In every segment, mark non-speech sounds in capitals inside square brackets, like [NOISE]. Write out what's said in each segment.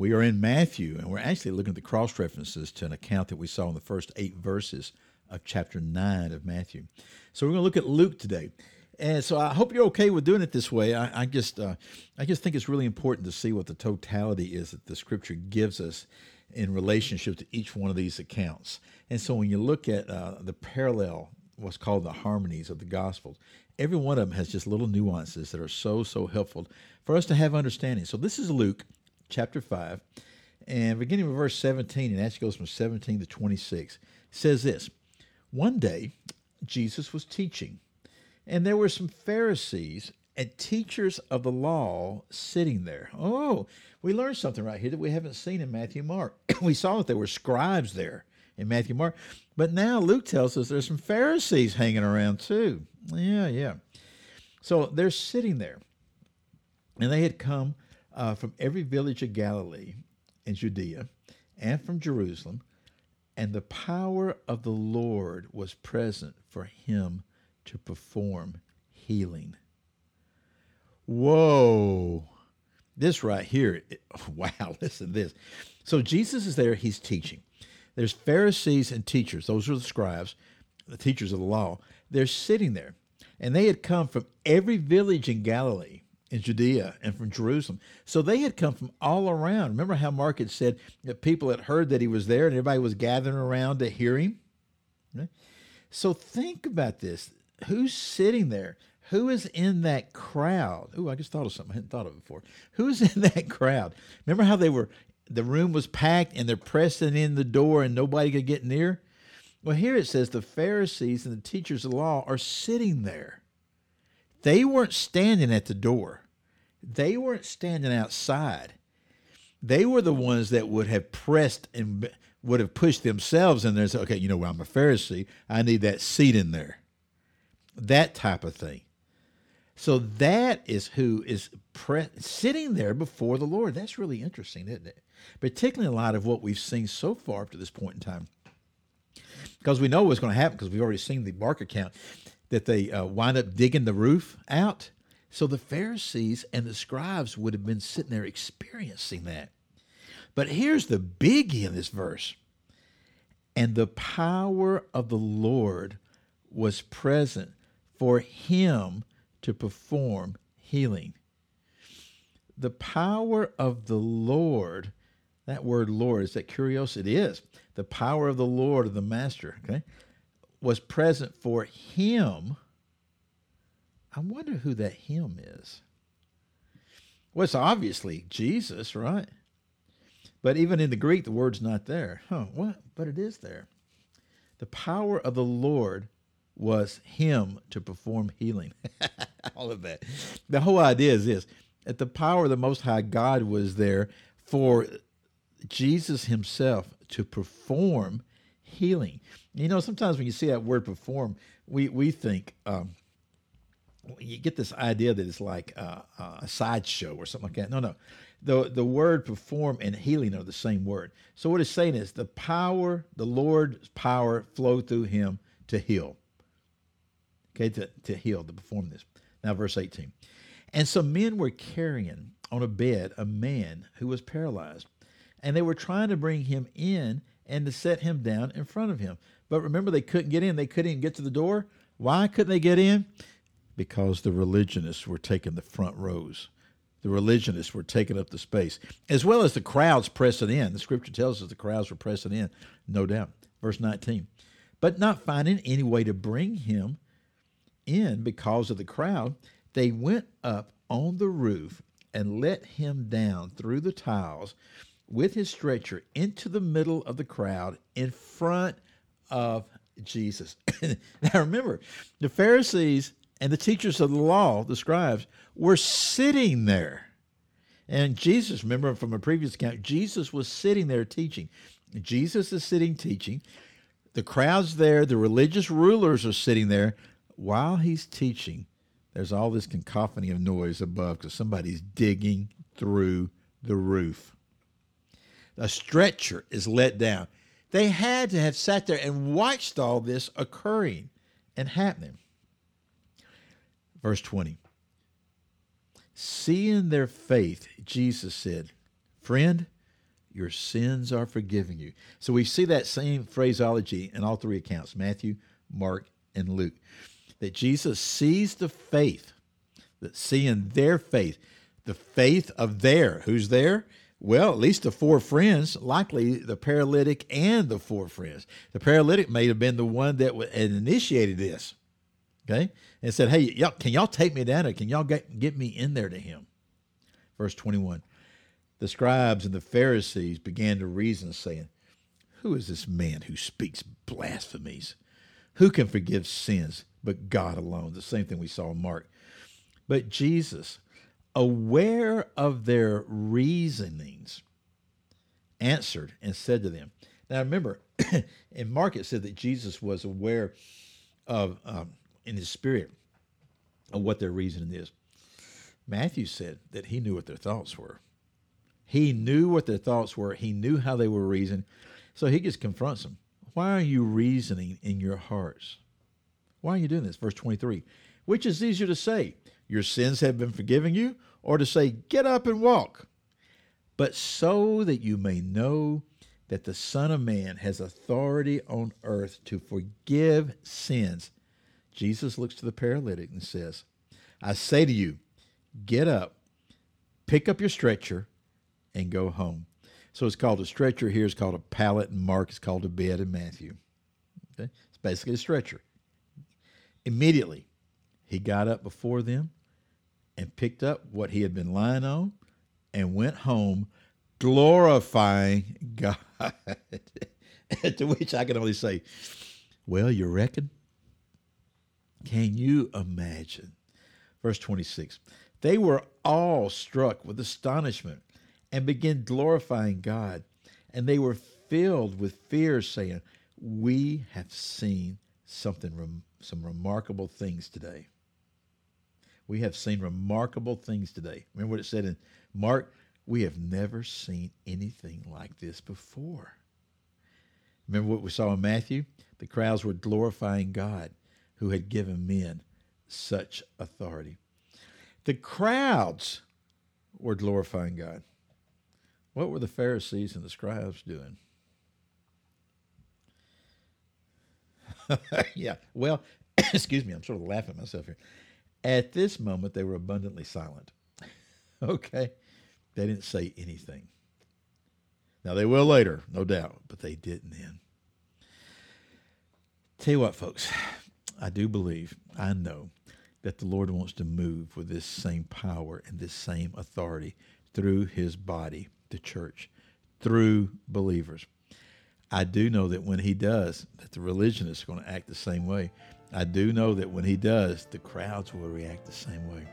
We are in Matthew, and we're actually looking at the cross references to an account that we saw in the first eight verses of chapter 9 of Matthew. So we're going to look at Luke today. And so I hope you're okay with doing it this way. I, I just, uh, I just think it's really important to see what the totality is that the Scripture gives us in relationship to each one of these accounts. And so when you look at uh, the parallel, what's called the harmonies of the Gospels, every one of them has just little nuances that are so, so helpful for us to have understanding. So this is Luke chapter 5, and beginning with verse 17, and actually goes from 17 to 26, says this One day, Jesus was teaching, and there were some Pharisees and teachers of the law sitting there. Oh, we learned something right here that we haven't seen in Matthew Mark. [CLEARS THROAT] we saw that there were scribes there in Matthew Mark, but now Luke tells us there's some Pharisees hanging around too. Yeah, yeah. So they're sitting there, and they had come uh, from every village of Galilee and Judea and from Jerusalem, and the power of the Lord was present for him to perform healing. Whoa. This right here, [LAUGHS] wow, listen to this. So Jesus is there, he's teaching. There's Pharisees and teachers, those are the scribes, the teachers of the law. They're sitting there, and they had come from every village in Galilee in Judea and from Jerusalem. So they had come from all around. Remember how Mark had said that people had heard that he was there and everybody was gathering around to hear him? So think about this. Who's sitting there? Who is in that crowd? Oh, I just thought of something I hadn't thought of before. Who's [LAUGHS] in that crowd? Remember how they were, the room was packed and they're pressing in the door and nobody could get near? Well, here it says the Pharisees and the teachers of the law are sitting there. They weren't standing at the door. They weren't standing outside. They were the ones that would have pressed and would have pushed themselves in there and said, okay, you know, I'm a Pharisee. I need that seat in there. That type of thing. So that is who is pre- sitting there before the Lord. That's really interesting, isn't it? Particularly in light of what we've seen so far up to this point in time. Because we know what's going to happen because we've already seen the Mark account that they uh, wind up digging the roof out. So the Pharisees and the scribes would have been sitting there experiencing that. But here's the biggie in this verse. And the power of the Lord was present for him to perform healing. The power of the Lord, that word Lord is that curiosity it is. The power of the Lord of the Master, okay? Was present for him. I wonder who that him is. Well, it's obviously Jesus, right? But even in the Greek, the word's not there. Huh, what? But it is there. The power of the Lord was him to perform healing. [LAUGHS] All of that. The whole idea is this that the power of the Most High God was there for Jesus himself to perform healing. You know, sometimes when you see that word perform, we, we think, um, you get this idea that it's like uh, a sideshow or something like that. No, no. The, the word perform and healing are the same word. So what it's saying is the power, the Lord's power flowed through him to heal. Okay, to, to heal, to perform this. Now, verse 18. And some men were carrying on a bed a man who was paralyzed, and they were trying to bring him in and to set him down in front of him. But remember, they couldn't get in. They couldn't even get to the door. Why couldn't they get in? Because the religionists were taking the front rows. The religionists were taking up the space, as well as the crowds pressing in. The scripture tells us the crowds were pressing in, no doubt. Verse 19. But not finding any way to bring him in because of the crowd, they went up on the roof and let him down through the tiles with his stretcher into the middle of the crowd in front of Jesus. [COUGHS] now remember, the Pharisees and the teachers of the law, the scribes, were sitting there. And Jesus, remember from a previous account, Jesus was sitting there teaching. Jesus is sitting teaching. the crowd's there, the religious rulers are sitting there. While he's teaching, there's all this cacophony of noise above because somebody's digging through the roof. A stretcher is let down. They had to have sat there and watched all this occurring and happening. Verse 20. Seeing their faith, Jesus said, Friend, your sins are forgiven you. So we see that same phraseology in all three accounts Matthew, Mark, and Luke. That Jesus sees the faith, that seeing their faith, the faith of their, who's there? Well, at least the four friends, likely the paralytic and the four friends. The paralytic may have been the one that initiated this, okay, and said, "Hey, y'all, can y'all take me down, or can y'all get, get me in there to him?" Verse twenty-one. The scribes and the Pharisees began to reason, saying, "Who is this man who speaks blasphemies? Who can forgive sins but God alone?" The same thing we saw in Mark. But Jesus aware of their reasonings, answered and said to them. Now remember, [CLEARS THROAT] in Mark it said that Jesus was aware of, um, in his spirit, of what their reasoning is. Matthew said that he knew what their thoughts were. He knew what their thoughts were. He knew how they were reasoning. So he just confronts them. Why are you reasoning in your hearts? Why are you doing this? Verse 23. Which is easier to say, your sins have been forgiven you, or to say, Get up and walk. But so that you may know that the Son of Man has authority on earth to forgive sins. Jesus looks to the paralytic and says, I say to you, get up, pick up your stretcher, and go home. So it's called a stretcher here, it's called a pallet in Mark, it's called a bed in Matthew. Okay? It's basically a stretcher. Immediately, he got up before them and picked up what he had been lying on and went home glorifying [LAUGHS] God. [LAUGHS] to which I can only say, Well, you reckon? Can you imagine? Verse 26 They were all struck with astonishment and began glorifying God. And they were filled with fear, saying, We have seen something, some remarkable things today. We have seen remarkable things today. Remember what it said in Mark? We have never seen anything like this before. Remember what we saw in Matthew? The crowds were glorifying God who had given men such authority. The crowds were glorifying God. What were the Pharisees and the scribes doing? [LAUGHS] yeah, well, [COUGHS] excuse me, I'm sort of laughing at myself here. At this moment, they were abundantly silent. [LAUGHS] okay? They didn't say anything. Now, they will later, no doubt, but they didn't then. Tell you what, folks, I do believe, I know that the Lord wants to move with this same power and this same authority through his body, the church, through believers. I do know that when he does, that the religionists are going to act the same way. I do know that when he does, the crowds will react the same way.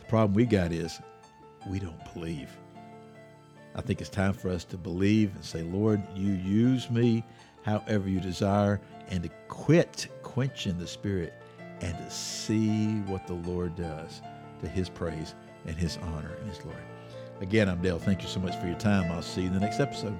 The problem we got is we don't believe. I think it's time for us to believe and say, Lord, you use me however you desire, and to quit quenching the spirit and to see what the Lord does to his praise and his honor and his glory. Again, I'm Dale. Thank you so much for your time. I'll see you in the next episode.